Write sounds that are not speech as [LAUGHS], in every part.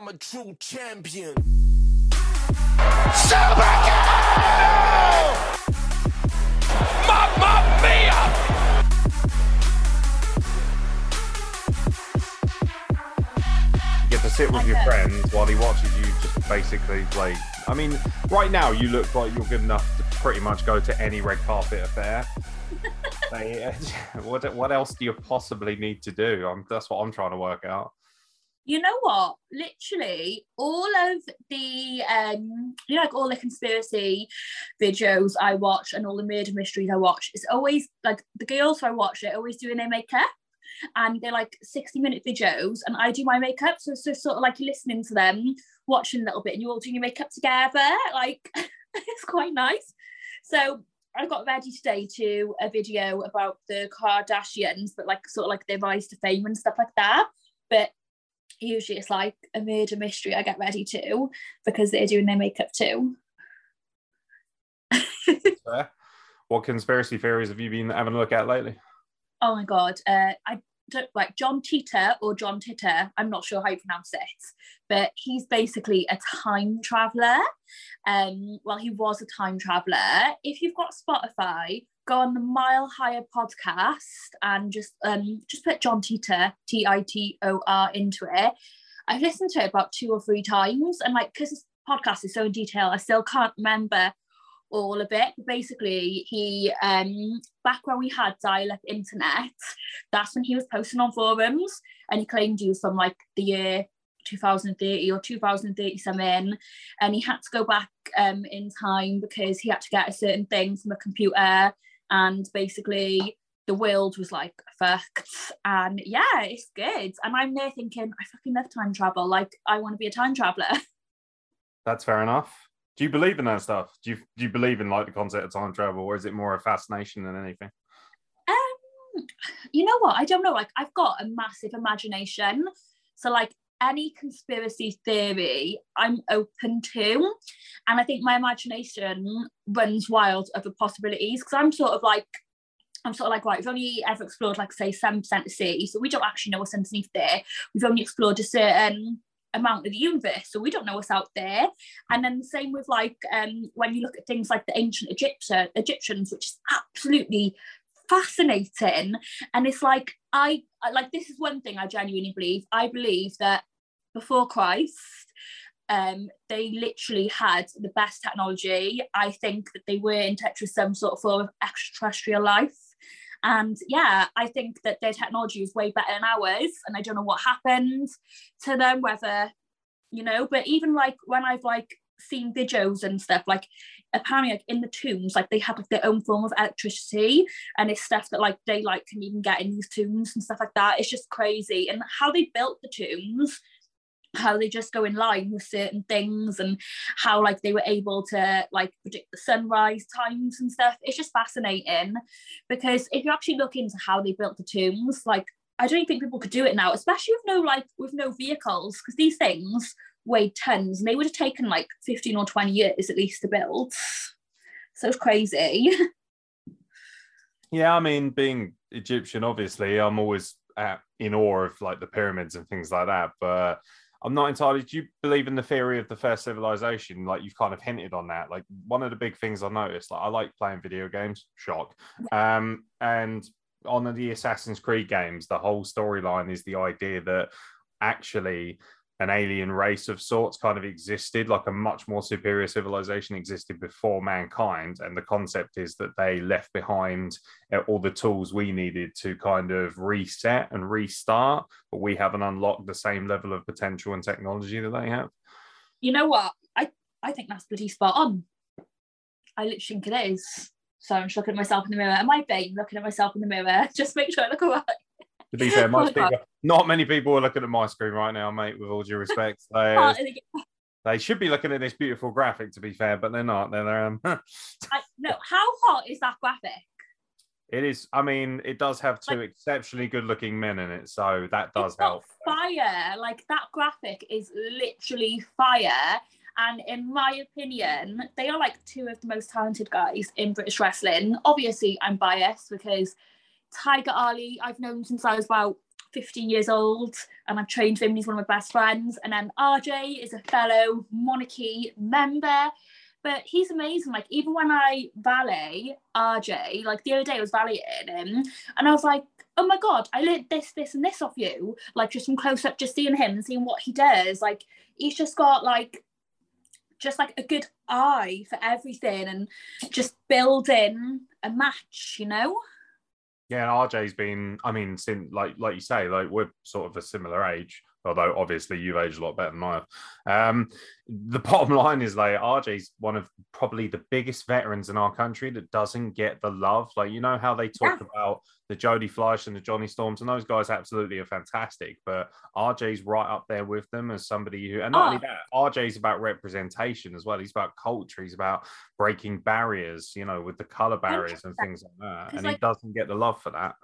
I'm a true champion. Super Mamma mia! You get to sit with your friends while he watches you just basically play. I mean, right now you look like you're good enough to pretty much go to any red carpet affair. [LAUGHS] [LAUGHS] What what else do you possibly need to do? I'm, that's what I'm trying to work out. You know what? Literally, all of the um, you know, like all the conspiracy videos I watch and all the murder mysteries I watch, it's always like the girls who I watch it always doing their makeup. And they're like 60 minute videos, and I do my makeup. So it's just sort of like listening to them, watching a little bit, and you're all doing your makeup together. [LAUGHS] Like [LAUGHS] it's quite nice. So I got ready today to a video about the Kardashians, but like sort of like their rise to fame and stuff like that. But usually it's like a murder mystery I get ready to because they're doing their makeup too. [LAUGHS] What conspiracy theories have you been having a look at lately? Oh my god, uh, I don't like John Titor or John Titter. I'm not sure how you pronounce it, but he's basically a time traveler. Um, well, he was a time traveler. If you've got Spotify, go on the Mile Higher podcast and just um just put John Titor T I T O R into it. I've listened to it about two or three times, and like because this podcast is so in detail, I still can't remember all of it. Basically, he um back when we had dial-up internet, that's when he was posting on forums and he claimed he was from like the year 2030 or 2030 something and he had to go back um in time because he had to get a certain thing from a computer and basically the world was like fucked and yeah it's good and i'm there thinking i fucking love time travel like i want to be a time traveler [LAUGHS] That's fair enough. Do you believe in that stuff? Do you do you believe in like the concept of time travel, or is it more a fascination than anything? Um, you know what? I don't know. Like, I've got a massive imagination. So, like, any conspiracy theory, I'm open to. And I think my imagination runs wild over possibilities because I'm sort of like, I'm sort of like, right, we've only ever explored, like, say, 7% of the sea. So we don't actually know what's underneath there. We've only explored a certain amount of the universe so we don't know what's out there and then the same with like um when you look at things like the ancient Egyptian Egyptians which is absolutely fascinating and it's like I like this is one thing I genuinely believe I believe that before Christ um, they literally had the best technology. I think that they were in touch with some sort of form of extraterrestrial life. And yeah, I think that their technology is way better than ours. And I don't know what happened to them, whether, you know, but even like when I've like seen videos and stuff, like apparently like in the tombs, like they have like their own form of electricity and it's stuff that like daylight can even get in these tombs and stuff like that. It's just crazy. And how they built the tombs how they just go in line with certain things and how like they were able to like predict the sunrise times and stuff it's just fascinating because if you actually look into how they built the tombs like i don't think people could do it now especially with no like with no vehicles because these things weighed tons and they would have taken like 15 or 20 years at least to build so it's crazy [LAUGHS] Yeah, I mean, being Egyptian, obviously, I'm always at, in awe of like the pyramids and things like that. But I'm not entirely. Do you believe in the theory of the first civilization? Like you've kind of hinted on that. Like one of the big things I noticed, like I like playing video games. Shock. Um, and on the Assassin's Creed games, the whole storyline is the idea that actually an alien race of sorts kind of existed, like a much more superior civilization existed before mankind. And the concept is that they left behind uh, all the tools we needed to kind of reset and restart, but we haven't unlocked the same level of potential and technology that they have. you know what? I i think that's bloody spot on. I literally think it is. So i'm just looking at myself in the mirror. Am i vain looking at myself in the mirror? [LAUGHS] Just make sure i look alright To be fair, [LAUGHS] people, not many people are looking at my screen right now, mate, with all due respect. They, Part of the- they should be looking at this beautiful graphic, to be fair, but they're not. They're, um, [LAUGHS] I, no how hot is that graphic It is. I mean, it does have two exceptionally good-looking men in it, so that does help. fire like that graphic is literally fire and in my opinion they are like two of the most talented guys in british wrestling obviously i'm biased because tiger ali i've known since i was about 15 years old and I've trained him. He's one of my best friends. And then RJ is a fellow monarchy member. But he's amazing. Like even when I valet RJ, like the other day I was valeting him, and I was like, "Oh my god, I learned this, this, and this off you." Like just from close up, just seeing him and seeing what he does. Like he's just got like just like a good eye for everything and just building a match, you know? Yeah, and RJ's been, I mean, since like like you say, like we're sort of a similar age, although obviously you've aged a lot better than I have. Um, the [LAUGHS] bottom line is like RJ's one of probably the biggest veterans in our country that doesn't get the love. Like you know how they talk Yeah. about the Jody Fleisch and the Jonny Storms, and those guys absolutely are fantastic. But RJ's right up there with them as somebody who, and not only Oh. that, RJ's about representation as well. He's about culture. He's about breaking barriers, you know, with the color barriers and things like that. And he doesn't get the love for that.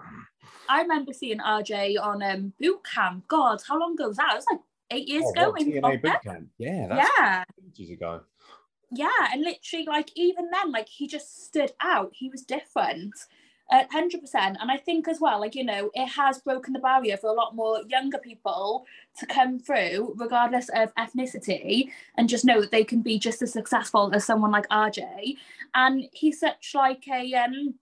I remember seeing RJ on um, boot camp. God, how long ago was that? It was like eight years ago. maybe TNA boot camp. Yeah, that's Yeah, ages ago. yeah, and literally, like even then, like he just stood out. He was different, hundred percent. And I think as well, like you know, it has broken the barrier for a lot more younger people to come through, regardless of ethnicity, and just know that they can be just as successful as someone like RJ. And he's such like a um.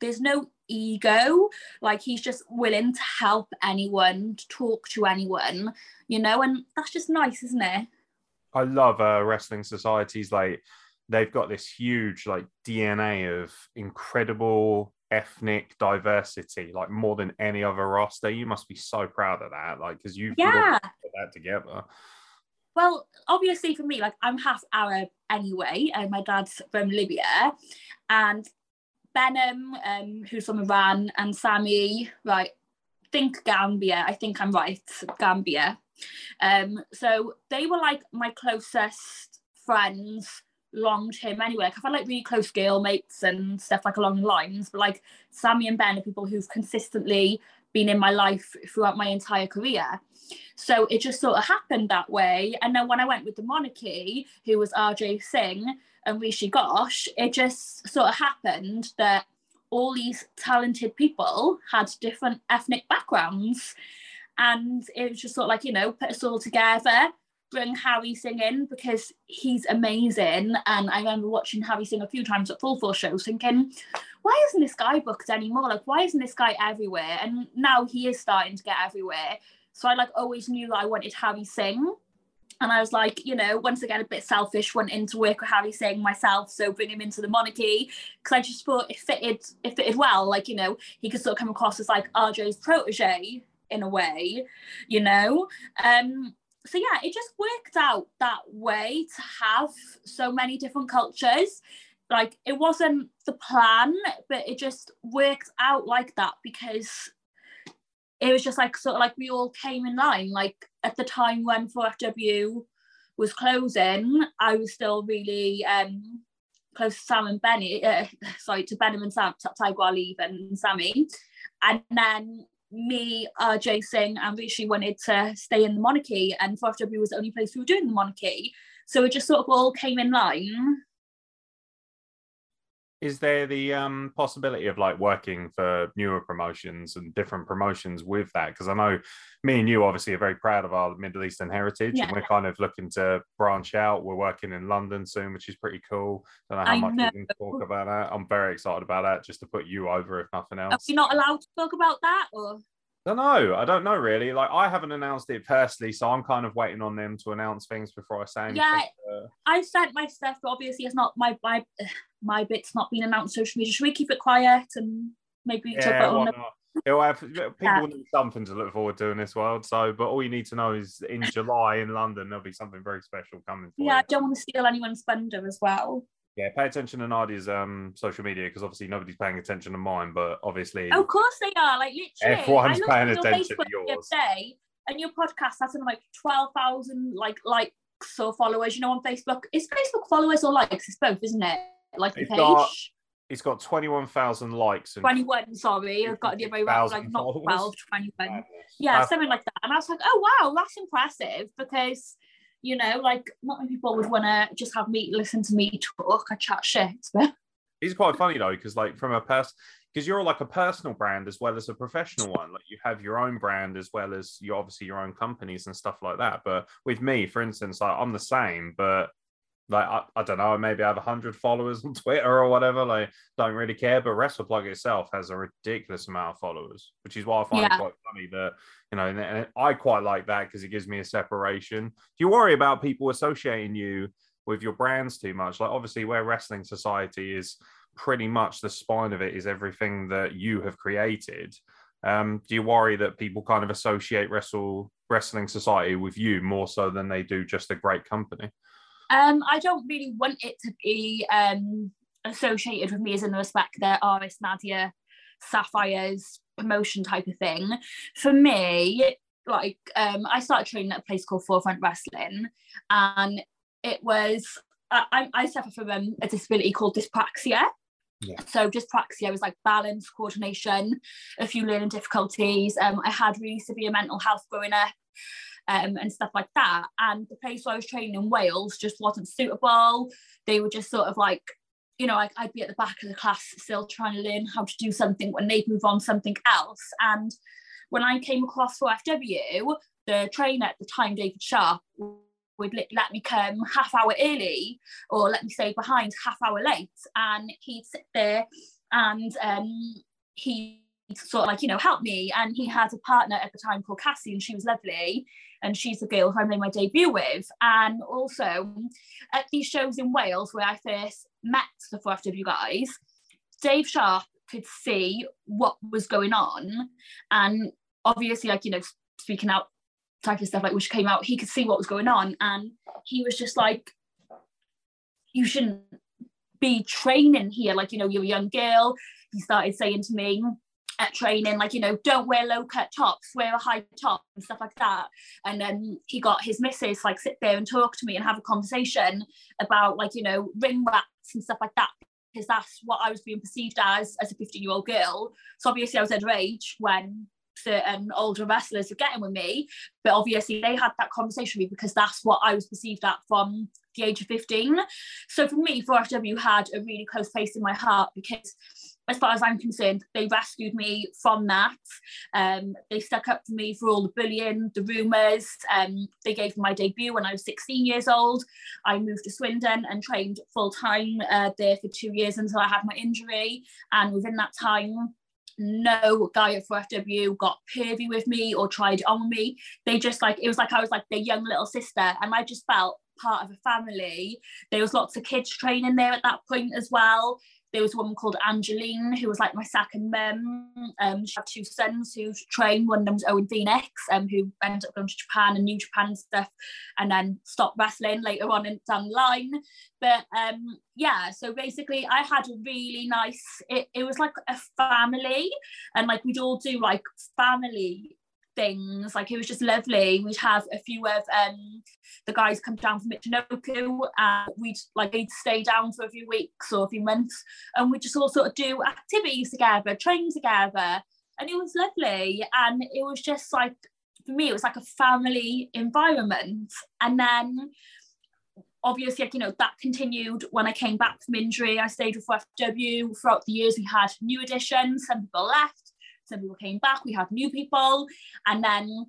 There's no ego. Like he's just willing to help anyone, to talk to anyone, you know, and that's just nice, isn't it? I love uh, wrestling societies. Like they've got this huge like DNA of incredible ethnic diversity, like more than any other roster. You must be so proud of that, like because you've Yeah. put that together. Well, obviously for me, like I'm half Arab anyway, and my dad's from Libya, and Benham, um, who's from Iran, and Sammy, right? Think Gambia. I think I'm right, Gambia. Um, so they were like my closest friends long term anyway. Like I've had like really close girl mates and stuff like along the lines, but like Sammy and Ben are people who've consistently been in my life throughout my entire career. So it just sort of happened that way. And then when I went with the monarchy, who was RJ Singh and Rishi Ghosh, it just sort of happened that all these talented people had different ethnic backgrounds. And it was just sort of like, you know, put us all together, bring Harry Singh in because he's amazing. And I remember watching Harry Singh a few times at Full Force shows thinking, why isn't this guy booked anymore? Like, why isn't this guy everywhere? And now he is starting to get everywhere. So I like always knew that I wanted Harry Singh. And I was like, you know, once again, a bit selfish, wanting to work with Harry Singh myself, so bring him into the monarchy because I just thought it fitted, it fitted well. Like, you know, he could sort of come across as like RJ's protege in a way, you know. Um, so yeah, it just worked out that way to have so many different cultures. Like it wasn't the plan, but it just worked out like that because it was just like sort of like we all came in line. Like at the time when 4FW was closing, I was still really um close to Sam and Benny, uh, [LAUGHS] sorry, to Benham and Sam, Tiger Ali and Sammy. And then me, RJ Singh, and Rishi wanted to stay in the monarchy, and 4FW was the only place we were doing the monarchy. So it just sort of all came in line. Is there the um, possibility of like working for newer promotions and different promotions with that? Because I know me and you obviously are very proud of our Middle Eastern heritage, Yeah. and we're kind of looking to branch out. We're working in London soon, which is pretty cool. Don't know how I much know. we can talk about that. I'm very excited about that, just to put you over, if nothing else. Are we not allowed to talk about that? Or don't know. I don't know really. Like I haven't announced it personally, so I'm kind of waiting on them to announce things before I say anything. Yeah. Uh, I sent my stuff, but obviously it's not my my [SIGHS] my bit's not been announced on social media. Should we keep it quiet and maybe we talk about it why on the not? It'll have [LAUGHS] people need something to look forward to in this world. So, but all you need to know is in [LAUGHS] July in London there'll be something very special coming for Yeah, I don't want to steal anyone's thunder as well. Yeah, pay attention to Nadia's um social media because obviously nobody's paying attention to mine, but obviously of course they are. Like literally, Everyone's paying attention to Facebook other yours. day, and your podcast has something like twelve thousand like likes or followers. You know, on Facebook, it's Facebook followers or likes. It's both, isn't it? Like the It's page. got it's got 21,000 likes and 21, sorry, I've got the other way around, like not followers. 12, 21. madness. Yeah, something like that. And I was like, oh wow, that's impressive because you know, like not many people would want to just have me listen to me talk. I chat shit, [LAUGHS] but quite funny though, because like from a person, because you're like a personal brand as well as a professional one. Like you have your own brand as well as you obviously your own companies and stuff like that. But with me, for instance, like I'm the same, but like I, I don't know, maybe I have hundred followers on [LAUGHS] Twitter or whatever. Like don't really care. But WrestlePlug itself has a ridiculous amount of followers, which is why I find Yeah. it quite funny that you know, and, and I quite like that because it gives me a separation. Do you worry about people associating you with your brands too much? Like obviously, where Wrestling Society is pretty much the spine of it is everything that you have created. Um, do you worry that people kind of associate Wrestle Wrestling Society with you more so than they do just a great company? Um, I don't really want it to be um, associated with me as in the respect that it's Nadia Sapphire's promotion type of thing. For me, like um, I started training at a place called Forefront Wrestling, and it was I, I I suffer from um, a disability called dyspraxia. Yeah. So dyspraxia was like balance, coordination, a few learning difficulties. Um, I had really severe mental health growing up um, and stuff like that. And the place where I was training in Wales just wasn't suitable. They were just sort of like, you know, like I'd be at the back of the class still trying to learn how to do something when they'd move on something else. And when I came across for FW, the trainer at the time, David Sharp, would let, let me come half hour early or let me stay behind half hour late. And he'd sit there and um, he sort of like, you know, help me. And he had a partner at the time called Cassie, and she was lovely. And she's the girl who I made my debut with. And also at these shows in Wales where I first met the 4FW guys, Dave Sharp could see what was going on. And obviously, like, you know, speaking out type of stuff, like which came out, he could see what was going on. And he was just like, you shouldn't be training here. Like, you know, you're a young girl. He started saying to me, at training, like, you know, don't wear low cut tops, wear a high top and stuff like that. And then he got his missus like sit there and talk to me and have a conversation about like, you know, ring rats and stuff like that. Because that's what I was being perceived as as a 15 year old girl. So obviously I was underage when certain older wrestlers were getting with me. But obviously they had that conversation with me because that's what I was perceived at from the age of 15. So for me, 4FW had a really close place in my heart because as far as I'm concerned, they rescued me from that. Um, they stuck up for me for all the bullying, the rumours. Um, they gave me my debut when I was 16 years old. I moved to Swindon and trained full time uh, there for two years until I had my injury. And within that time, no guy at 4FW got pervy with me or tried on me. They just like, it was like I was like their young little sister. And I just felt part of a family. There was lots of kids training there at that point as well there was a woman called Angeline who was like my second mum. Um, she had two sons who trained. One of them was Owen Phoenix, um, who ended up going to Japan and New Japan and stuff, and then stopped wrestling later on in, down the line. But um, yeah, so basically, I had a really nice. It, it was like a family, and like we'd all do like family things. Like it was just lovely. We'd have a few of um the guys come down from Michinoku and we'd like they'd stay down for a few weeks or a few months and we'd just all sort of do activities together, train together. And it was lovely. And it was just like for me, it was like a family environment. And then obviously, like, you know, that continued when I came back from injury. I stayed with FW throughout the years. We had new additions, some people left, some people came back, we had new people. And then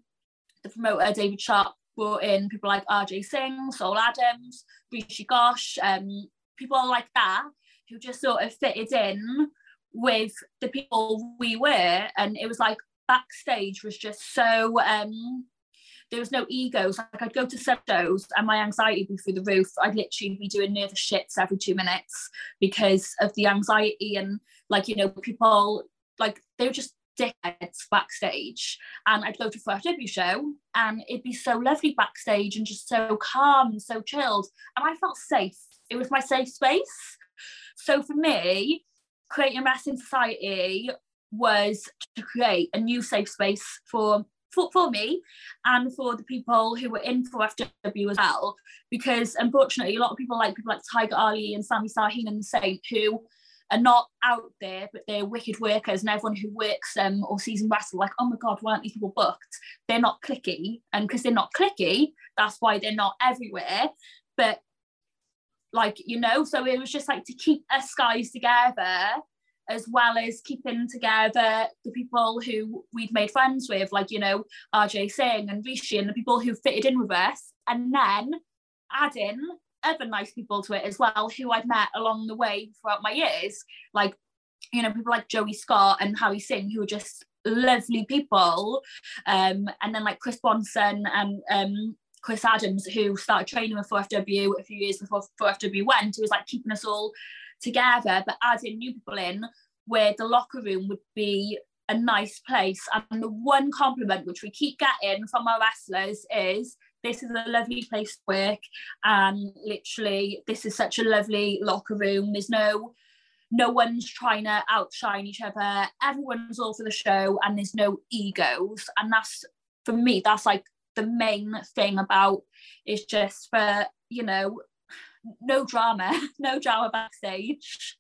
the promoter, David Sharp, brought in people like RJ Singh, Soul Adams, Rishi Ghosh, um, people like that who just sort of fitted in with the people we were. And it was like backstage was just so um there was no egos. Like I'd go to some shows and my anxiety would be through the roof. I'd literally be doing nervous shits every two minutes because of the anxiety and like, you know, people like they were just dickheads backstage. And I'd go to a FW show and it'd be so lovely backstage and just so calm and so chilled. And I felt safe. It was my safe space. So for me, creating a Wrestling Society was to create a new safe space for for, for me and for the people who were in 4FW as well. Because unfortunately, a lot of people like people like Tiger Ali and Sami Sahin and the Saint who are not out there, but they're wicked workers, and everyone who works um or season wrestle like, oh my god, why aren't these people booked? They're not clicky, and because they're not clicky, that's why they're not everywhere. But like you know so it was just like to keep us guys together as well as keeping together the people who we'd made friends with like you know rj singh and rishi and the people who fitted in with us and then adding other nice people to it as well who i've met along the way throughout my years. Like you know people like joey scott and harry singh who are just lovely people. Um and then like chris bonson and um Chris Adams, who started training with 4FW a few years before 4FW went, who was like keeping us all together, but adding new people in where the locker room would be a nice place. And the one compliment which we keep getting from our wrestlers is this is a lovely place to work. And literally, this is such a lovely locker room. There's no no one's trying to outshine each other. Everyone's all for the show and there's no egos. And that's for me, that's like the main thing about is just for you know no drama [LAUGHS] no drama backstage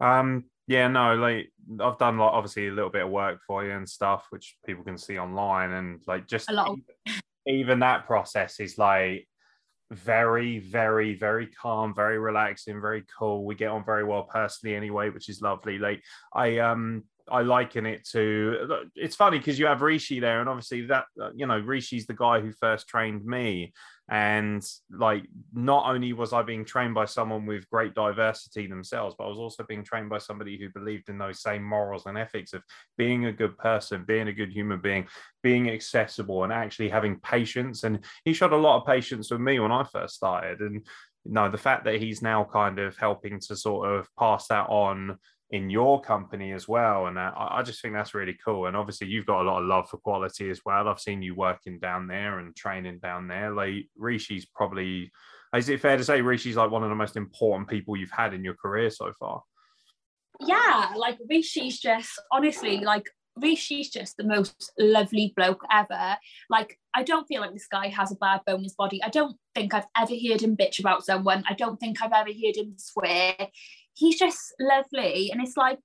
um yeah no like i've done like obviously a little bit of work for you and stuff which people can see online and like just a lot of- even that process is like very very very calm very relaxing very cool we get on very well personally anyway which is lovely like i um I liken it to. It's funny because you have Rishi there, and obviously that you know Rishi's the guy who first trained me, and like not only was I being trained by someone with great diversity themselves, but I was also being trained by somebody who believed in those same morals and ethics of being a good person, being a good human being, being accessible, and actually having patience. And he showed a lot of patience with me when I first started, and you know the fact that he's now kind of helping to sort of pass that on in your company as well. And uh, I just think that's really cool. And obviously, you've got a lot of love for quality as well. I've seen you working down there and training down there. Like Rishi's probably, is it fair to say Rishi's like one of the most important people you've had in your career so far? Yeah, like Rishi's just honestly like Rishi's just the most lovely bloke ever. Like, I don't feel like this guy has a bad bone in his body. I don't think I've ever heard him bitch about someone. I don't think I've ever heard him swear he's just lovely. And it's like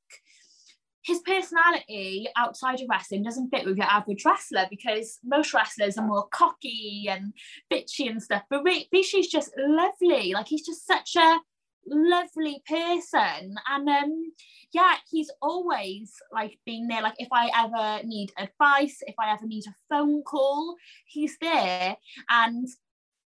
his personality outside of wrestling doesn't fit with your average wrestler because most wrestlers are more cocky and bitchy and stuff. But Rishi's just lovely. Like he's just such a lovely person. And um yeah, he's always like being there. Like if I ever need advice, if I ever need a phone call, he's there. And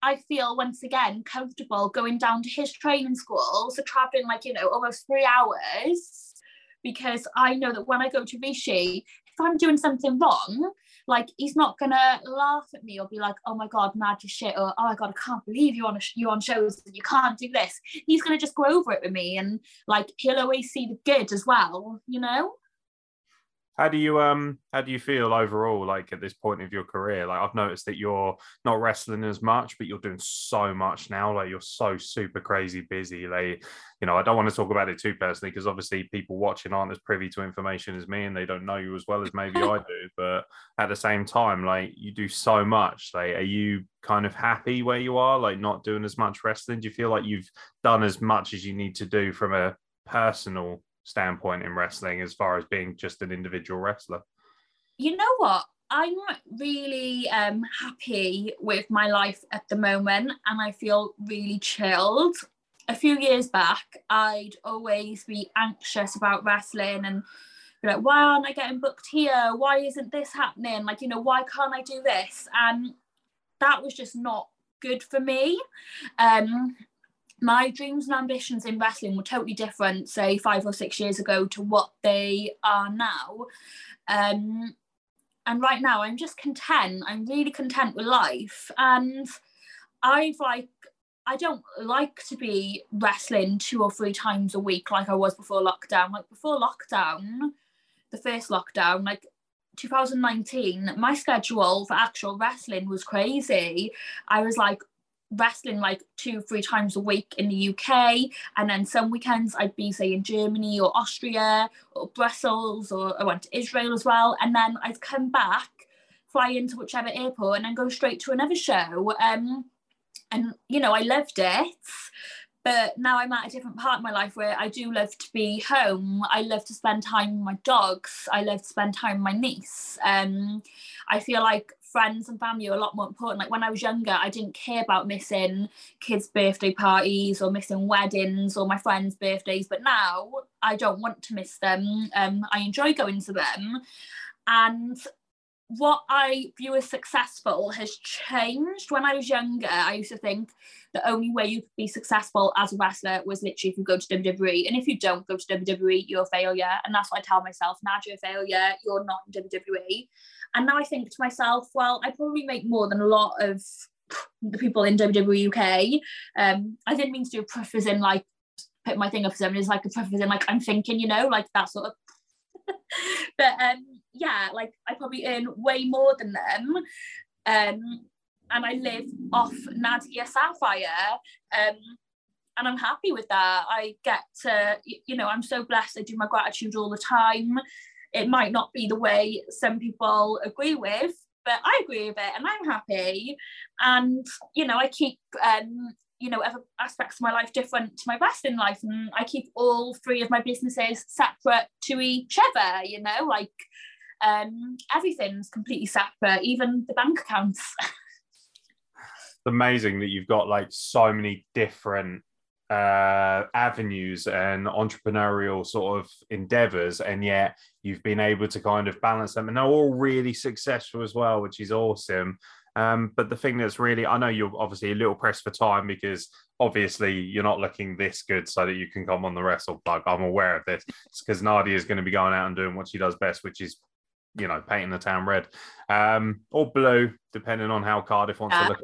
I feel once again comfortable going down to his training school, so traveling like you know almost three hours, because I know that when I go to Rishi, if I'm doing something wrong, like he's not gonna laugh at me or be like, "Oh my god, mad shit," or "Oh my god, I can't believe you on a, you on shows and you can't do this." He's gonna just go over it with me, and like he'll always see the good as well, you know. How do you um how do you feel overall like at this point of your career? Like I've noticed that you're not wrestling as much, but you're doing so much now. Like you're so super crazy busy. Like, you know, I don't want to talk about it too personally because obviously people watching aren't as privy to information as me and they don't know you as well as maybe I do. [LAUGHS] But at the same time, like you do so much. Like, are you kind of happy where you are, like not doing as much wrestling? Do you feel like you've done as much as you need to do from a personal standpoint in wrestling as far as being just an individual wrestler? You know what? I'm really um, happy with my life at the moment and I feel really chilled. A few years back, I'd always be anxious about wrestling and be like, why aren't I getting booked here? Why isn't this happening? Like, you know, why can't I do this? And that was just not good for me. Um, my dreams and ambitions in wrestling were totally different, say five or six years ago, to what they are now. Um, and right now, I'm just content. I'm really content with life, and I've like I don't like to be wrestling two or three times a week like I was before lockdown. Like before lockdown, the first lockdown, like 2019, my schedule for actual wrestling was crazy. I was like wrestling like two, three times a week in the UK. And then some weekends I'd be, say, in Germany or Austria or Brussels, or I went to Israel as well. And then I'd come back, fly into whichever airport, and then go straight to another show. Um, and, you know, I loved it. But now I'm at a different part of my life where I do love to be home. I love to spend time with my dogs. I love to spend time with my niece. Um, I feel like friends and family are a lot more important. Like when I was younger, I didn't care about missing kids' birthday parties or missing weddings or my friends' birthdays. But now I don't want to miss them. Um, I enjoy going to them. And what I view as successful has changed. When I was younger, I used to think the only way you could be successful as a wrestler was literally if you go to WWE. And if you don't go to WWE, you're a failure. And that's what I tell myself, now you're a failure, you're not in WWE. And now I think to myself, well, I probably make more than a lot of the people in WWE UK. Um, I didn't mean to do a preface in like put my thing up as something is like a preface in like I'm thinking, you know, like that sort of [LAUGHS] but um yeah, like I probably earn way more than them. Um, and I live off Nadia Sapphire. Um, and I'm happy with that. I get to, you know, I'm so blessed. I do my gratitude all the time. It might not be the way some people agree with, but I agree with it and I'm happy. And, you know, I keep um, you know other aspects of my life different to my wrestling life and i keep all three of my businesses separate to each other you know like um everything's completely separate even the bank accounts [LAUGHS] it's amazing that you've got like so many different uh avenues and entrepreneurial sort of endeavors and yet you've been able to kind of balance them and they're all really successful as well which is awesome um, but the thing that's really, I know you're obviously a little pressed for time because obviously you're not looking this good so that you can come on the wrestle plug. I'm aware of this. It's because Nadia is going to be going out and doing what she does best, which is, you know, painting the town red um, or blue, depending on how Cardiff wants to look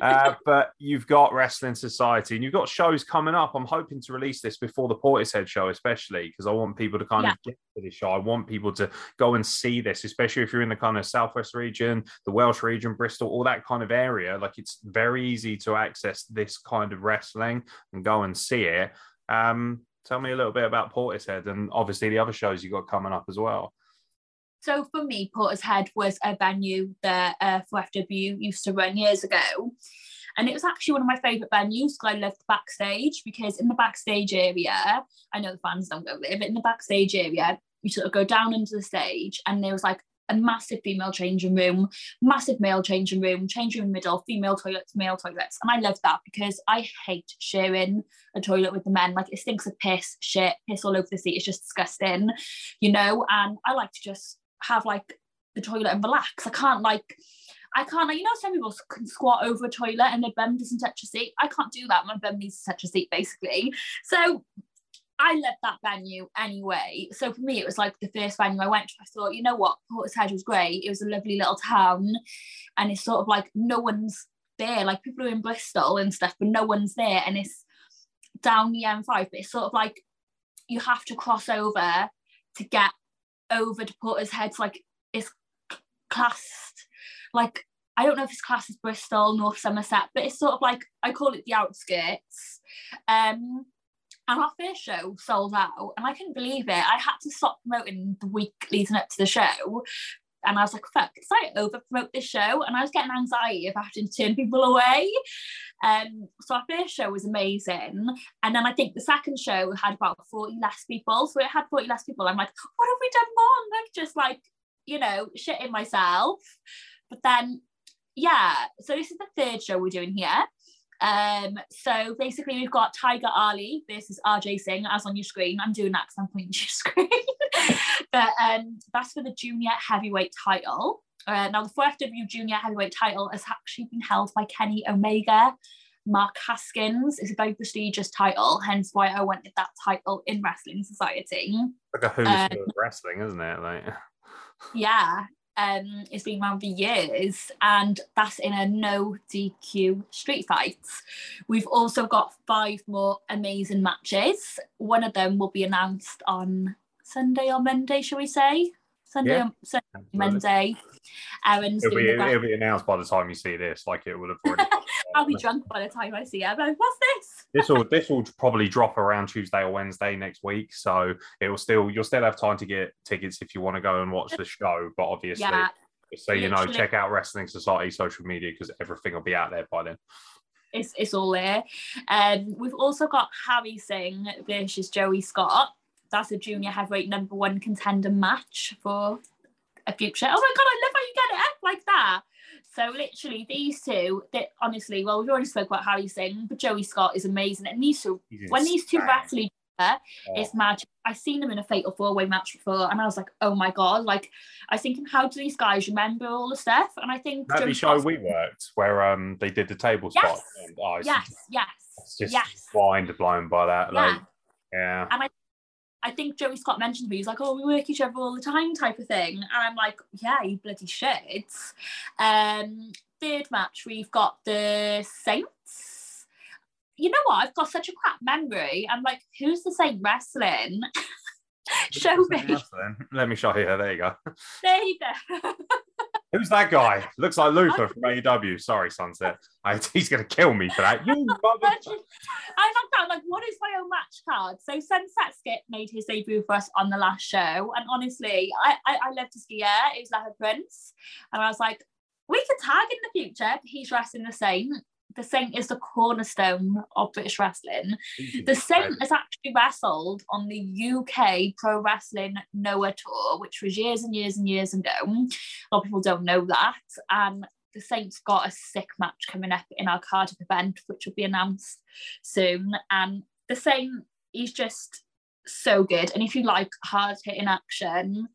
uh, but you've got Wrestling Society and you've got shows coming up. I'm hoping to release this before the Portishead show, especially because I want people to kind yeah. of get to this show. I want people to go and see this, especially if you're in the kind of Southwest region, the Welsh region, Bristol, all that kind of area. Like it's very easy to access this kind of wrestling and go and see it. Um, tell me a little bit about Portishead and obviously the other shows you got coming up as well. So for me, Portishead was a venue that uh, 4FW used to run years ago. And it was actually one of my favourite venues because I loved backstage because in the backstage area, I know the fans don't go there, but in the backstage area, you sort of go down into the stage and there was like a massive female changing room, massive male changing room, changing room in the middle, female toilets, male toilets. And I love that because I hate sharing a toilet with the men. Like it stinks of piss, shit, piss all over the seat. It's just disgusting, you know? And I like to just have like the toilet and relax. I can't like I can't like you know some people can squat over a toilet and their bum doesn't touch a seat. I can't do that. My bum needs to touch a seat basically. So I love that venue anyway. So for me, it was like the first venue I went to. I thought, you know what, Portishead was great. It was a lovely little town, and it's sort of like no one's there. Like people are in Bristol and stuff, but no one's there. And it's down the M5, but it's sort of like you have to cross over to get over to Portishead. Like it's classed like I don't know if it's classed as Bristol, North Somerset, but it's sort of like I call it the outskirts. Um, and our first show sold out, and I couldn't believe it. I had to stop promoting the week leading up to the show. And I was like, fuck, I over promote this show? And I was getting anxiety of having to turn people away. Um, so our first show was amazing. And then I think the second show had about 40 less people. So it had 40 less people. I'm like, what have we done wrong? Like, just like, you know, shitting myself. But then, yeah, so this is the third show we're doing here. Um, so basically, we've got Tiger Ali versus RJ Singh as on your screen. I'm doing that because I'm pointing [LAUGHS] to your screen. [LAUGHS] but um, that's for the junior heavyweight title. Uh, now, the 4FW junior heavyweight title has actually been held by Kenny Omega. Mark Haskins is a very prestigious title, hence why I wanted that title in Wrestling Society. Like a who's um, wrestling, isn't it? Like, [LAUGHS] yeah, um, it's been around for years, and that's in a no DQ street fight. We've also got five more amazing matches. One of them will be announced on Sunday or Monday, shall we say? Sunday, yeah. Sunday Monday. Aaron's it'll be, it'll be announced by the time you see this. Like it would have already. [LAUGHS] I'll be drunk by the time I see it. Like, What's this? this will [LAUGHS] this will probably drop around Tuesday or Wednesday next week. So it will still you'll still have time to get tickets if you want to go and watch the show. But obviously, yeah, so you know, check out Wrestling Society social media because everything will be out there by then. It's, it's all there. Um, we've also got Harry Singh versus Joey Scott that's a junior heavyweight number one contender match for a future. Oh my god, I love how you get it up. like that. So literally these two, that honestly, well, we've already spoke about Harry Singh, but Joey Scott is amazing. And these two, when these two wrestle each other, Oh. it's magic. I've seen them in a fatal four way match before, and I was like, oh my god! Like, I was thinking, how do these guys remember all the stuff? And I think That the show we worked where um they did the table Yes. spot. And, oh, yes, yes, it's just yes. mind blown by that. Yeah. Like, yeah. I think Joey Scott mentioned to me, he's like, oh, we work each other all the time type of thing. And I'm like, yeah, you bloody shit. Um, third match, we've got the Saints. You know what? I've got such a crap memory. I'm like, who's the Saint wrestling? [LAUGHS] Show me. Let me show you. There you go. There you go. [LAUGHS] Who's that guy? Looks like Luther from AEW. Sorry, Sunset. I, he's going to kill me for that. You mother. [LAUGHS] I love that. Like, what is my own match card? So Sunset Skip made his debut for us on the last show, and honestly, I I, I love to ski air. It was like a prince, and I was like, we could tag in the future. He's wrestling the Saint. The Saint is the cornerstone of British wrestling. The Saint has actually wrestled on the UK Pro Wrestling Noah Tour, which was years and years and years ago. A lot of people don't know that. And the Saints got a sick match coming up in our Cardiff event, which will be announced soon. And the Saint, he's just so good. And if you like hard hitting action,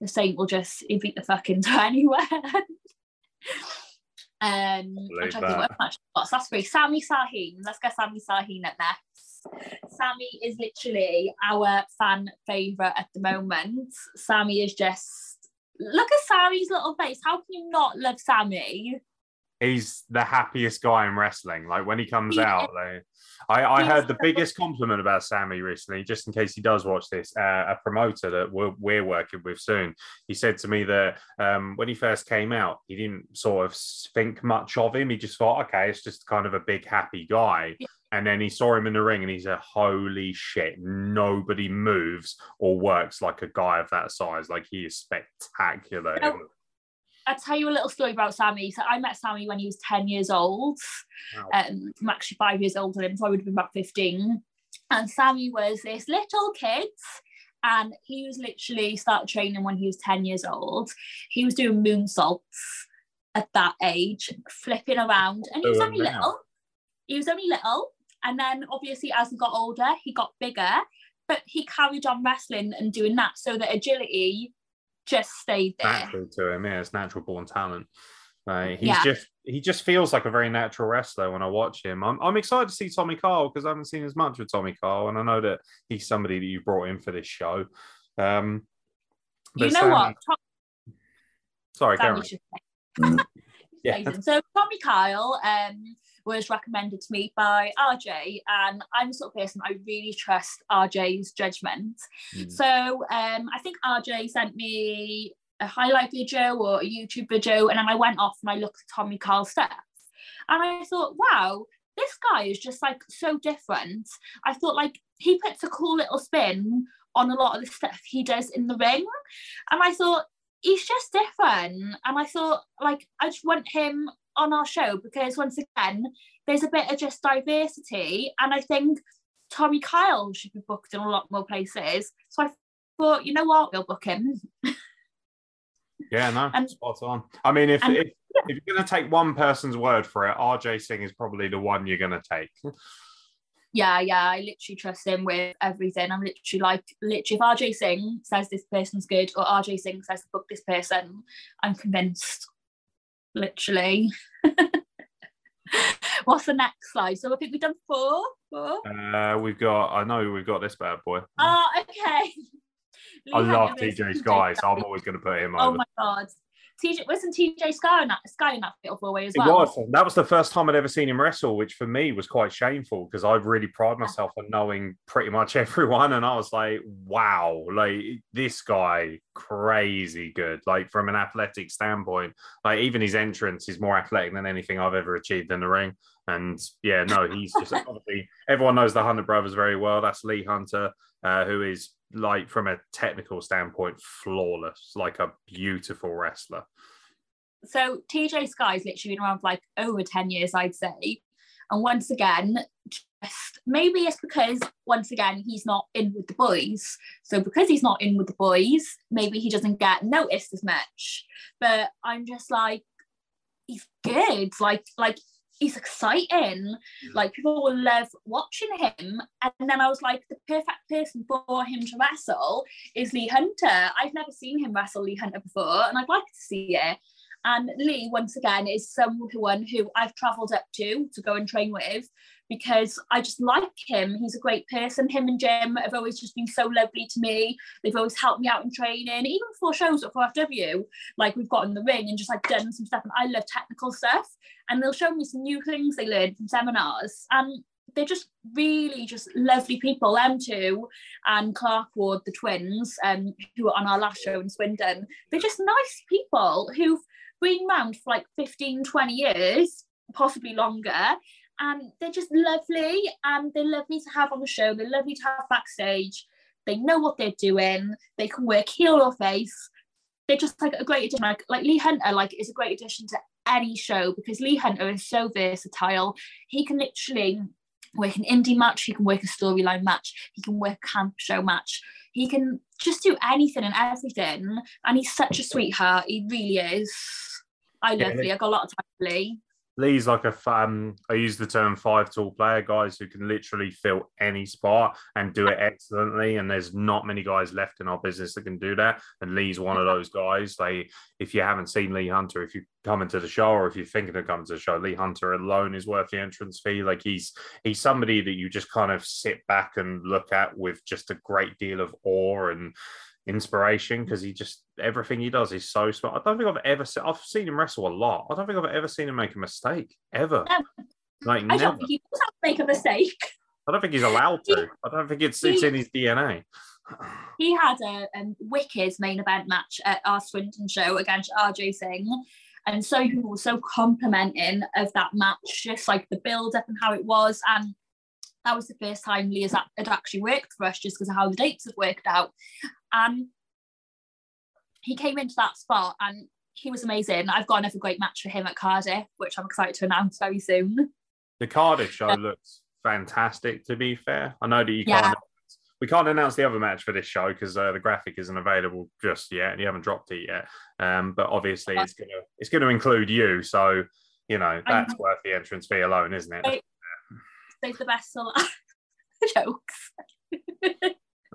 the Saint will just he beat the fucking [LAUGHS] into anywhere. Um, I'm trying to think what got. Sami Sahin. Let's get Sami Sahin at next. Sammy is literally our fan favourite at the moment. Sammy is just look at Sammy's little face. How can you not love Sammy? He's the happiest guy in wrestling. Like when he comes He out, like, I, I heard the biggest compliment about Sammy recently, just in case he does watch this. Uh, a promoter that we're, we're working with soon, he said to me that um, when he first came out, he didn't sort of think much of him. He just thought, okay, it's just kind of a big happy guy. Yeah. And then he saw him in the ring, and he's a holy shit. Nobody moves or works like a guy of that size. Like he is spectacular. I'll tell you a little story about Sammy. So I met Sammy when he was 10 years old. Wow. Um, I'm actually five years older than him, so I would have been about 15. And Sammy was this little kid. And he was literally started training when he was 10 years old. He was doing moonsaults at that age, flipping around. And he was only little. He was only little. And then obviously as he got older, he got bigger. But he carried on wrestling and doing that. So the agility just stayed there. natural to him. Yeah, it's natural born talent. Uh, he's Yeah. just he just feels like a very natural wrestler when I watch him. I'm I'm excited to see Tommy Carl because I haven't seen as much of Tommy Carl, and I know that he's somebody that you brought in for this show. Um, You know Sam- what? Tom- Sorry, Sammy Karen. Yeah. So Tommy Kyle um, was recommended to me by RJ, and I'm the sort of person I really trust RJ's judgment. Mm. So um, I think RJ sent me a highlight video or a YouTube video, and then I went off and I looked at Tommy Kyle's stuff, and I thought, wow. This guy is just like so different. I thought like he puts a cool little spin on a lot of the stuff he does in the ring. And I thought, he's just different. And I thought, like, I just want him on our show because once again, there's a bit of just diversity. And I think Tommy Kyle should be booked in a lot more places. So I thought, you know what, we'll book him. [LAUGHS] Yeah, no, And- spot on. I mean, if and- if, if you're going to take one person's word for it, RJ Singh is probably the one you're going to take. [LAUGHS] Yeah, yeah, I literally trust him with everything. I'm literally like, literally, if RJ Singh says this person's good or RJ Singh says book this person, I'm convinced. Literally. [LAUGHS] What's the next slide? So I think we've done four. Four. Uh, we've got, I know we've got this bad boy. Oh, okay. [LAUGHS] I love Henry versus TJ Sky, so I'm always going to put him Oh over. my god. TJ wasn't TJ Sky in that Sky in that fatal four way as It well. was. That was the first time I'd ever seen him wrestle, which for me was quite shameful because I really pride myself on knowing pretty much [LAUGHS] everyone. And I was like, wow, like this guy, crazy good. Like from an athletic standpoint, like even his entrance is more athletic than anything I've ever achieved in the ring. And yeah, no, he's just [LAUGHS] obviously everyone knows the Hunter brothers very well. That's Lee Hunter, uh, who is like from a technical standpoint, flawless, like a beautiful wrestler. so TJ Sky's literally been around for like over 10 years, I'd say. And once again, just maybe it's because once again he's not in with the boys. So because he's not in with the boys, maybe he doesn't get noticed as much. But I'm just like, he's good. Like like he's exciting. Like people will love watching him. And then I was like, the perfect person for him to wrestle is Lee Hunter. I've never seen him wrestle Lee Hunter before, and I'd like to see it. And Lee, once again, is someone who I've travelled up to to go and train with because I just like him. He's a great person. Him and Jim have always just been so lovely to me. They've always helped me out in training, even for shows at 4FW. Like we've got in the ring and just like done some stuff. And I love technical stuff. And they'll show me some new things they learned from seminars. And they're just really just lovely people, them two, and Clark Ward, the twins, um, who were on our last show in Swindon. They're just nice people who've been around for like 15, 20 years, possibly longer. And they're just lovely and they're lovely to have on the show. They're lovely to have backstage. They know what they're doing. They can work heel or face. They're just like a great addition. Like, like Lee Hunter, like is a great addition to any show because Lee Hunter is so versatile. He can literally work an indie match, he can work a storyline match, he can work a camp show match. He can just do anything and everything. And he's such a sweetheart. He really is. I love Yeah. Lee. I got a lot of time for Lee. Lee's like a um, I use the term five tool player, guys who can literally fill any spot and do it excellently. And there's not many guys left in our business that can do that. And Lee's one of those guys. They, if you haven't seen Lee Hunter, if you come into the show or if you're thinking of coming to the show, Lee Hunter alone is worth the entrance fee. Like he's he's somebody that you just kind of sit back and look at with just a great deal of awe and inspiration because he just everything he does is so smart. I don't think I've ever seen I've seen him wrestle a lot. I don't think I've ever seen him make a mistake ever. No. Like I never. don't think he does have to make a mistake. I don't think he's allowed to. I don't think it's it's in his DNA. He had a um, wicked main event match at our Swinton show against RJ Singh. And so people were so complimenting of that match, just like the build up and how it was. And that was the first time Lee has- had actually worked for us just because of how the dates have worked out. And he came into that spot and he was amazing. I've got another great match for him at Cardiff, which I'm excited to announce very soon. The Cardiff show Yeah. looks fantastic. To be fair, I know that you Yeah. can't. We can't announce the other match for this show because uh, the graphic isn't available just yet, and you haven't dropped it yet. Um, but obviously, it's gonna it's gonna include you, so you know that's worth the entrance fee alone, isn't it? Save the best till [LAUGHS] jokes.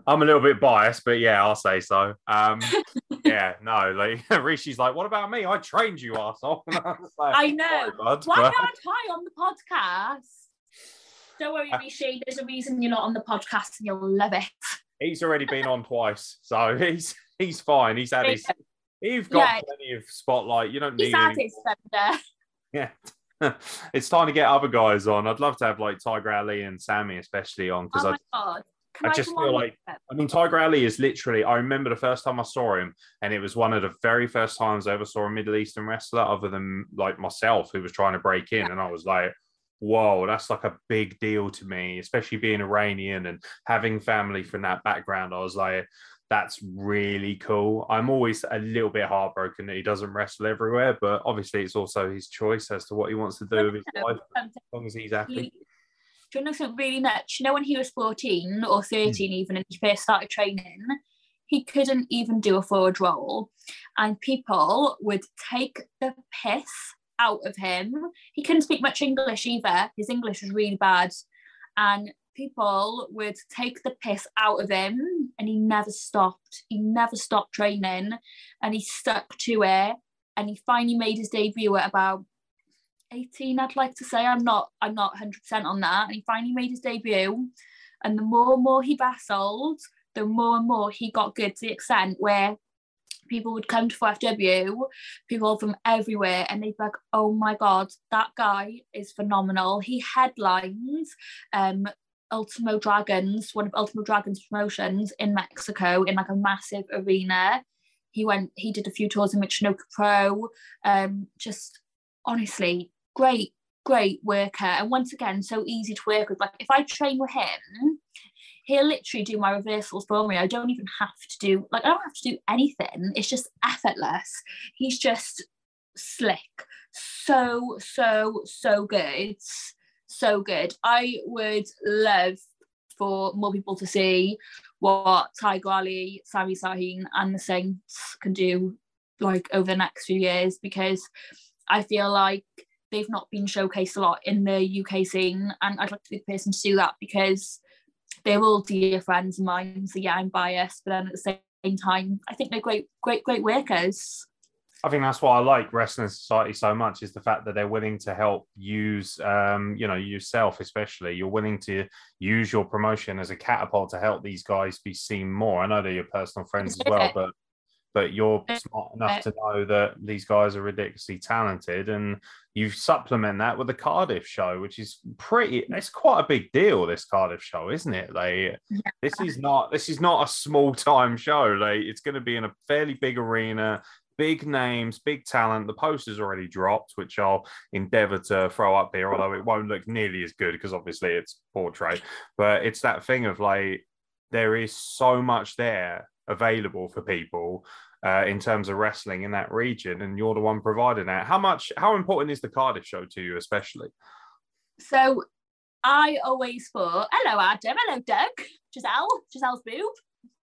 I'm a little bit biased, but yeah, I'll say so. Um, [LAUGHS] yeah, no, like [LAUGHS] Rishi's like, what about me? I trained you, arsehole. Like, I know. Bud, Why but- aren't I on the podcast? Don't worry, Rishi. There's a reason you're not on the podcast and you'll love it. he's already been on twice, so he's he's fine. He's had his. You've got Yeah. plenty of spotlight. You don't He's need. had any- his. Yeah. [LAUGHS] it's time to get other guys on. I'd love to have like Tiger Ali and Sammy, especially on because Oh I. Can I just feel like- I mean, Tiger Ali is literally. I remember the first time I saw him, and it was one of the very first times I ever saw a Middle Eastern wrestler, other than like myself, who was trying to break in, and I was like, "Whoa, that's like a big deal to me." Especially being Iranian and having family from that background, I was like, "That's really cool." I'm always a little bit heartbroken that he doesn't wrestle everywhere, but obviously, it's also his choice as to what he wants to do with his life, as long as he's happy. Do you know something really nuts? You know, when he was 14 or hmm. 13, even, and he first started training, he couldn't even do a forward roll. And people would take the piss out of him. He couldn't speak much English either. His English was really bad. And people would take the piss out of him, and he never stopped. He never stopped training, and he stuck to it. And he finally made his debut at about 18 i'd like to say i'm not i'm not 100% on that and he finally made his debut and the more and more he wrestled the more and more he got good to the extent where people would come to FW, people from everywhere, and they'd be like, "Oh my god, that guy is phenomenal." He headlines um, Ultimo Dragons, one of Ultimo Dragons promotions in Mexico, in like a massive arena. He went, he did a few tours in Michinoku Pro. Um, just honestly, great, great worker, and once again, so easy to work with. Like if I train with him, he'll literally do my reversals for me. I don't even have to do like I don't have to do anything. It's just effortless. He's just slick. So, so, so good. So good. I would love for more people to see what Tiger Sami Zayn, and the Saints can do like over the next few years because I feel like they've not been showcased a lot in the UK scene, and I'd like to be the person to do that because they're all dear friends of mine. So yeah, I'm biased, but then at the same time, I think they're great, great, great workers. I think that's why I like Wrestling Society so much is the fact that they're willing to help use, um, you know, yourself especially. You're willing to use your promotion as a catapult to help these guys be seen more. I know they're your personal friends as well, [LAUGHS] but but you're smart enough to know that these guys are ridiculously talented and you supplement that with the Cardiff show which is pretty it's quite a big deal this Cardiff show isn't it like yeah. this is not this is not a small time show like it's going to be in a fairly big arena big names big talent the poster's already dropped which I'll endeavor to throw up here although it won't look nearly as good because obviously it's portrait but it's that thing of like there is so much there available for people uh, in terms of wrestling in that region, and you're the one providing that. How much? How important is the Cardiff show to you, especially? So, I always thought, "Hello, Adam. Hello, Doug. Gisele. Gisele's boob."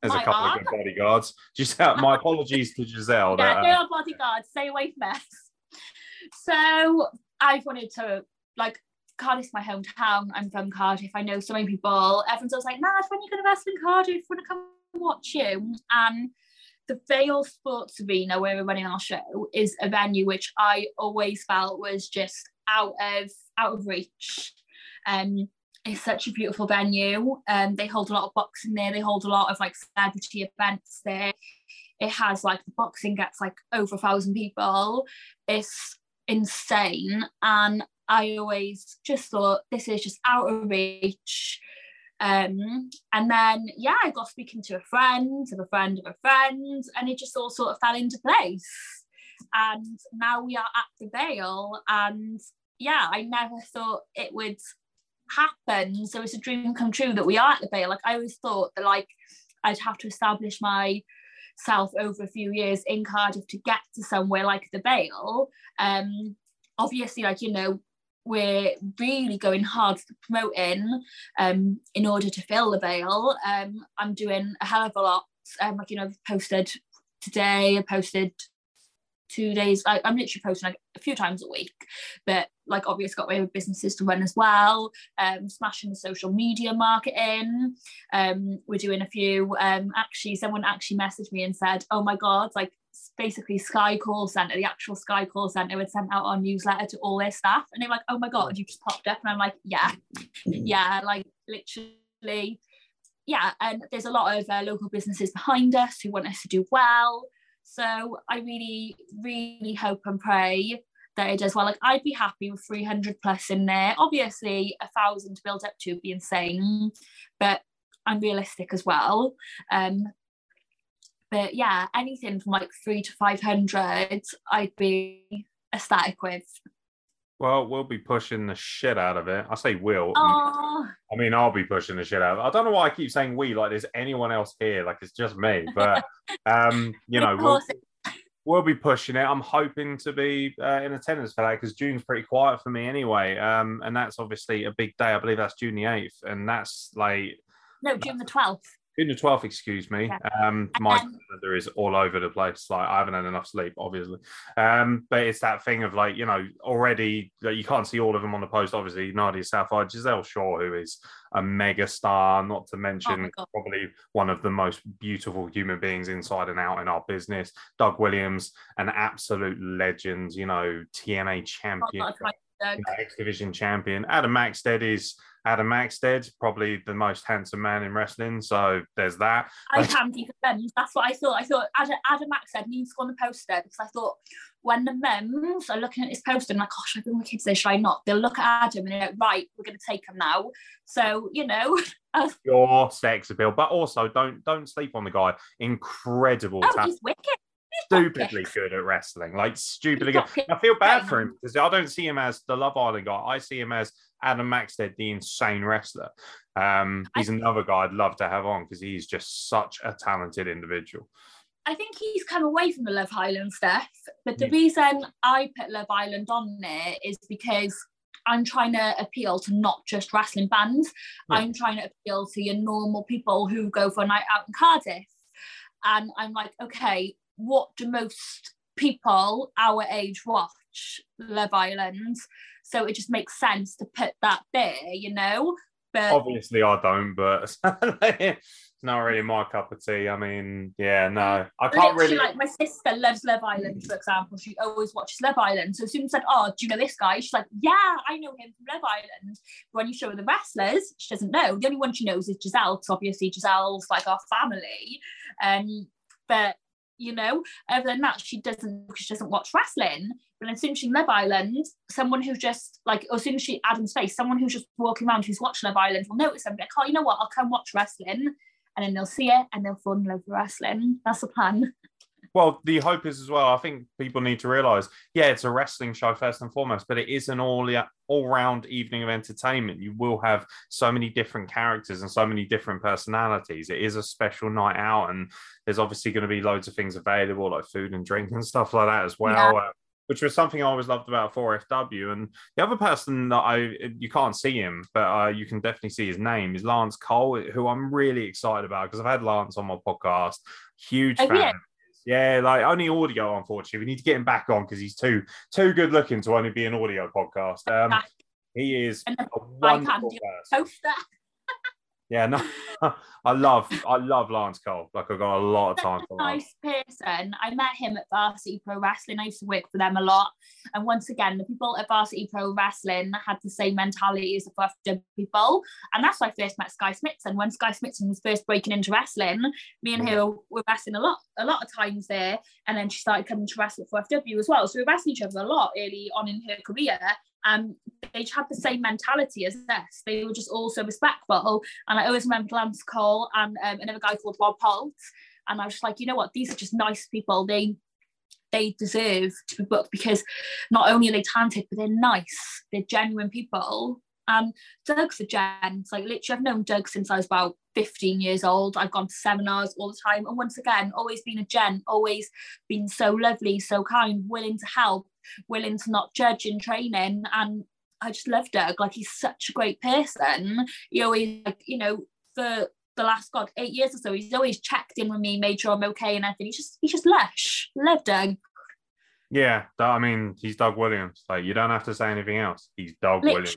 There's my a couple arm. of good bodyguards. [LAUGHS] Gisele, my apologies to Gisele. [LAUGHS] yeah, that, uh... bodyguards. Stay away from us. So I've wanted to like Cardiff's my hometown. I'm from Cardiff. I know so many people. Everyone's always like, Nat, when are you going to wrestle in Cardiff? Want to come watch you? And the Vale Sports Arena where we're running our show is a venue which I always felt was just out of out of reach. Um, it's such a beautiful venue. Um, they hold a lot of boxing there. They hold a lot of like celebrity events there. It has like the boxing gets like over a thousand people. It's insane, and I always just thought this is just out of reach. Um, and then, yeah, I got speaking to a friend of a friend of a friend, and it just all sort of fell into place. And now we are at the Vale, and yeah, I never thought it would happen. So it's a dream come true that we are at the Vale. Like I always thought that like I'd have to establish myself over a few years in Cardiff to get to somewhere like the Vale. Um, obviously, like you know, we're really going hard for promoting um, in order to fill the Vale. Um, I'm doing a hell of a lot. Um, like you know, posted today. I posted two days. I, am literally posting like a few times a week, but like obviously got my own businesses to run as well. Um, smashing the social media marketing. Um, we're doing a few. Um, actually, someone actually messaged me and said, "Oh my god, like basically Sky Call Center, the actual Sky Call Center had sent out our newsletter to all their staff. And they're like, oh my God, you just popped up. And I'm like, yeah, yeah, like literally. Yeah. And there's a lot of uh, local businesses behind us who want us to do well. So I really, really hope and pray that it does well. Like I'd be happy with 300 plus in there. Obviously, a thousand to build up to would be insane, but I'm realistic as well. Um, but yeah, anything from like three to 500, I'd be ecstatic with. Well, we'll be pushing the shit out of it. I say will. I mean, I'll be pushing the shit out. I don't know why I keep saying we, like there's anyone else here, like it's just me. [LAUGHS] But um, you know, we'll, we'll, be pushing it. I'm hoping to be uh, in attendance for that because June's pretty quiet for me anyway. Um, and that's obviously a big day. I believe that's June the 8th, and that's like no, June the 12th. June the 12th, excuse me. Um, my calendar is all over the place. Like I haven't had enough sleep, obviously. Um, but it's that thing of like, you know, already like, you can't see all of them on the post. Obviously, Nadia Sapphire, Gisele Shaw, who is a mega star, not to mention oh probably one of the most beautiful human beings inside and out in our business. Doug Williams, an absolute legend, you know, TNA champion. Oh, X Division champion. Adam Maxted is Adam Maxted, probably the most handsome man in wrestling. So there's that. I can be friends. That's what I thought. I thought Adam, Adam Maxted needs to go on the poster because I thought when the mums are looking at this poster and like, gosh, I bring my kids there, should I not? They'll look at Adam and they're like, right, we're going to take him now. So you know, [LAUGHS] your sex appeal, but also don't don't sleep on the guy. Incredible. Oh, talent. he's wicked stupidly good at wrestling, like stupidly good. I feel bad for him because I don't see him as the Love Island guy. I see him as Adam Maxted, the insane wrestler. Um, he's I, another guy I'd love to have on because he's just such a talented individual. I think he's come away from the Love Island stuff, but the yeah. reason I put Love Island on there is because I'm trying to appeal to not just wrestling fans. Yeah. I'm trying to appeal to your normal people who go for a night out in Cardiff. And I'm like, okay, what do most people our age watch? Love Island. So it just makes sense to put that there, you know? But Obviously, I don't, but [LAUGHS] it's not really my cup of tea. I mean, yeah, no, I can't really. like my sister loves Love Island, for example. She always watches Love Island. So as soon as I said, "Oh, do you know this guy?" She's like, "Yeah, I know him from Love Island." But when you show her the wrestlers, she doesn't know. The only one she knows is Gisele, because obviously Gisele's like our family. Um, but you know, other than that, she doesn't. She doesn't watch wrestling. But as soon as she Love Island, someone who just like, as soon as she Adam's face, someone who's just walking around who's watching Love Island will notice them. Like, oh, you know what? I'll come watch wrestling. And then they'll see it and they'll fall in love with wrestling. That's the plan. Well, the hope is as well. I think people need to realize, yeah, it's a wrestling show first and foremost, but it is an all all round evening of entertainment. You will have so many different characters and so many different personalities. It is a special night out, and there's obviously going to be loads of things available, like food and drink and stuff like that as well. Uh, which was something I always loved about 4FW. And the other person that I you can't see him, but uh, you can definitely see his name is Lance Cole, who I'm really excited about because I've had Lance on my podcast. Huge Oh, fan. yeah. Yeah, like only audio, unfortunately. We need to get him back on because he's too too good looking to only be an audio podcast. Um, he is a wonderful person. Yeah, no, [LAUGHS] I love I love Lance Cole. Like I've got a lot of time for Lance. nice person. I met him at Varsity Pro Wrestling. I used to work for them a lot. And once again, the people at Varsity Pro Wrestling had the same mentality as the FFW people. And that's why I first met Skye Smitson. When Skye Smitson was first breaking into wrestling, me and her were wrestling a lot, a lot of times there. And then she started coming to wrestle for FW as well. So we were wrestling each other a lot early on in her career. And they just had the same mentality as us. They were just all so respectful. And I always remember Lance Cole and um, another guy called Rob Holt. And I was just like, you know what? These are just nice people. They they deserve to be booked because not only are they talented, but they're nice. They're genuine people. And Doug's a gent. Like literally, I've known Doug since I was about 15 years old. I've gone to seminars all the time. And once again, always been a gent, always been so lovely, so kind, willing to help, willing to not judge in training. And I just love Doug. Like he's such a great person. He always like, you know, for the last god eight years or so, he's always checked in with me, made sure I'm okay and everything. He's just he's just lush. Love Doug. Yeah, that- I mean, he's Doug Williams. Like, you don't have to say anything else. He's Doug Williams.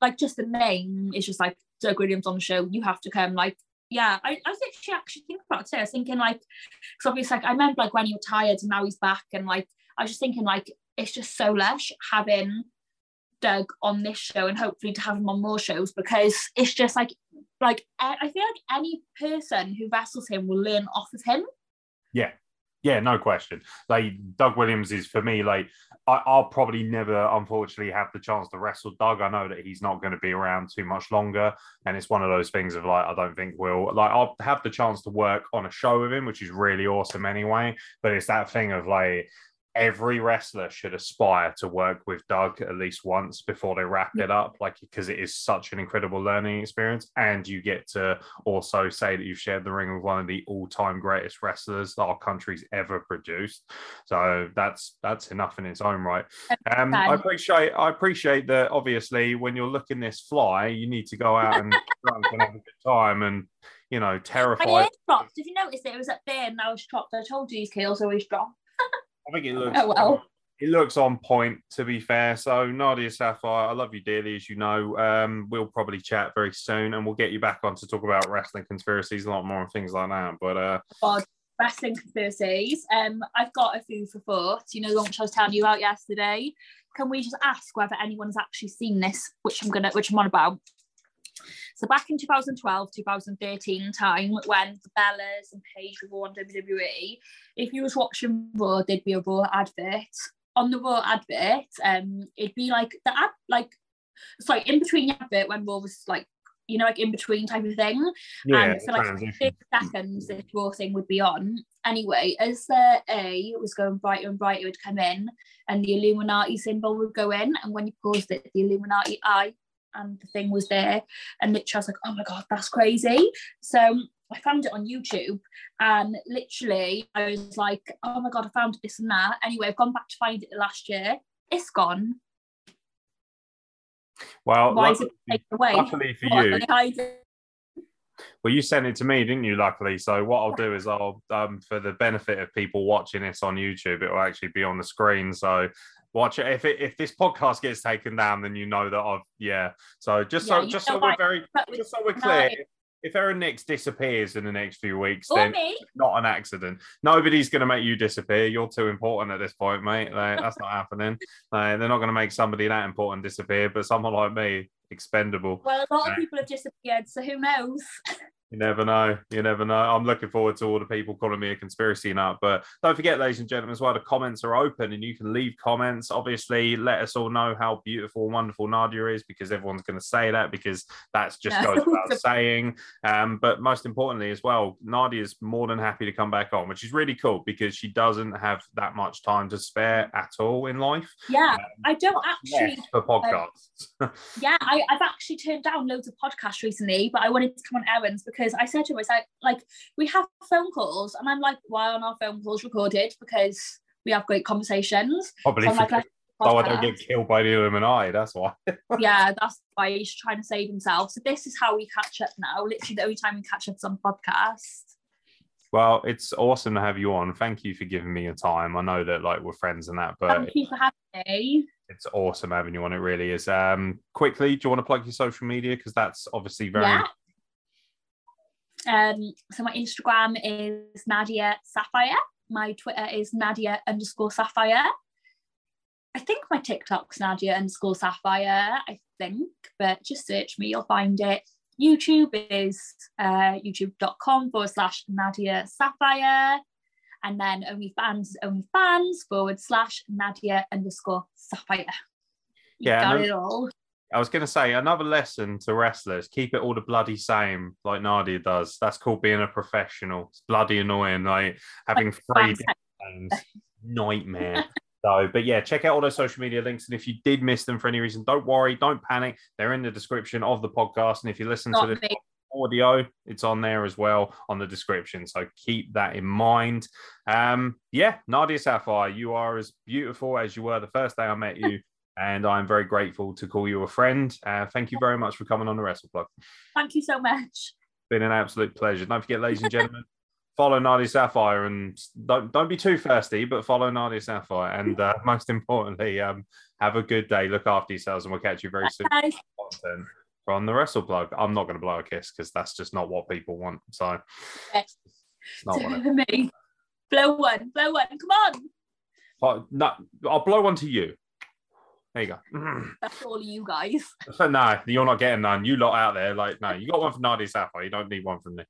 Like just the name is just like Doug Williams on the show. You have to come. Like, yeah, I, I was actually actually thinking about it. too. I was thinking like, because obviously, like I remember like when he retired and now he's back, and like I was just thinking like it's just so lush having Doug on this show and hopefully to have him on more shows because it's just like like I feel like any person who wrestles him will learn off of him. Yeah. Yeah, no question. Like Doug Williams is for me, like I, I'll probably never, unfortunately, have the chance to wrestle Doug. I know that he's not going to be around too much longer, and it's one of those things of like I don't think we'll like I'll have the chance to work on a show with him, which is really awesome anyway. But it's that thing of like every wrestler should aspire to work with Doug at least once before they wrap it up, like because it is such an incredible learning experience, and you get to also say that you've shared the ring with one of the all-time greatest wrestlers that our country's ever produced. So that's that's enough in its own right. Um, I appreciate I appreciate that. Obviously, when you're looking this fly, you need to go out and and have a good time, and you know, My terrified. ears dropped. If you noticed, it was up there and I was dropped. I told you he's these kills always drop. I think it looks. Oh, well. It looks on point, to be fair. So, Nadia Sapphire, I love you dearly, as you know. Um, we'll probably chat very soon, and we'll get you back on to talk about wrestling conspiracies a lot more and things like that. But uh, God, wrestling conspiracies. Um, I've got a food for thought. You know the one which I was telling you about yesterday. Can we just ask whether anyone's actually seen this, which I'm gonna, which I'm on about? So back in 2012, 2013 time, when the Bellas and Paige were on WWE, if you was watching Raw, there'd be a Raw advert. On the Raw advert, um, it'd be like the ad, like, sorry, in between the advert when Raw was like, you know, like in between type of thing. yeah, and for like transition. 30 seconds, this raw thing would be on. Anyway, as the A was going brighter and brighter, it would come in, and the Illuminati symbol would go in. And when you paused it, the Illuminati eye and the thing was there. And literally, I was like, oh my God, that's crazy. So I found it on YouTube, and literally, I was like, oh my God, I found this and that. Anyway, I've gone back to find it last year. It's gone. Well, Why is it away? luckily for What, you, are they hiding? well, you sent it to me, didn't you? Luckily, so what I'll do is I'll, um, for the benefit of people watching this on YouTube, it will actually be on the screen. So watch it. If it, if this podcast gets taken down, then you know that I've yeah. So just Yeah, so just so we're very just so we're clear. If Aaron Nix disappears in the next few weeks, Or then me. not an accident. Nobody's going to make you disappear. You're too important at this point, mate. Like, that's not happening. [LAUGHS] Like, they're not going to make somebody that important disappear, but someone like me, expendable. Well, a lot of people have disappeared, so who knows? [LAUGHS] You never know. You never know. I'm looking forward to all the people calling me a conspiracy nut. But don't forget, ladies and gentlemen, as well, the comments are open and you can leave comments. Obviously, let us all know how beautiful and wonderful Nadia is because everyone's going to say that because that's just No. goes without [LAUGHS] saying. Um, but most importantly, as well, Nadia is more than happy to come back on, which is really cool because she doesn't have that much time to spare at all in life. Yeah, Um, I don't actually. for podcasts. Yeah, I, I've actually turned down loads of podcasts recently, but I wanted to come on Aaron's because I said to him, said, like, we have phone calls, and I'm like, why aren't our phone calls recorded? Because we have great conversations. Probably So like, oh, I don't get killed by the Illuminati. That's why. [LAUGHS] yeah, that's why he's trying to save himself. So this is how we catch up now. Literally, the only time we catch up is on podcast. Well, it's awesome to have you on. Thank you for giving me your time. I know that like we're friends and that, but Thank you for having me. it's awesome having you on. It really is. Um, quickly, do you want to plug your social media? Because that's obviously very Yeah. Um, so my Instagram is Nadia Sapphire. My Twitter is Nadia underscore Sapphire. I think my TikTok's Nadia underscore Sapphire, I think, but just search me, you'll find it. YouTube is uh, youtube.com forward slash Nadia Sapphire. And then OnlyFans is OnlyFans forward slash Nadia underscore Sapphire. You Yeah, got it all. I was going to say another lesson to wrestlers: keep it all the bloody same, like Nadia does. That's called being a professional. It's bloody annoying, like having three names. nightmare. So, but yeah, check out all those social media links. And if you did miss them for any reason, don't worry, don't panic. They're in the description of the podcast. And if you listen to Not this me. audio, it's on there as well on the description. So keep that in mind. Um, yeah, Nadia Sapphire, you are as beautiful as you were the first day I met you. And I'm very grateful to call you a friend. Uh, thank you very much for coming on the Wrestle Plug. Thank you so much. Been an absolute pleasure. Don't forget, ladies and gentlemen, [LAUGHS] follow Nadia Sapphire and don't don't be too thirsty, but follow Nadia Sapphire. And uh, [LAUGHS] most importantly, um, have a good day. Look after yourselves, and we'll catch you very soon. Bye. From the Wrestle Plug. I'm not going to blow a kiss because that's just not what people want. So Yes. it's not to [LAUGHS] me. Blow one, blow one. Come on. But no, I'll blow one to you. There you go. Mm. That's all you guys. [LAUGHS] So no, you're not getting none. You lot out there, like no, you got one from Nadia Sapphire. You don't need one from me.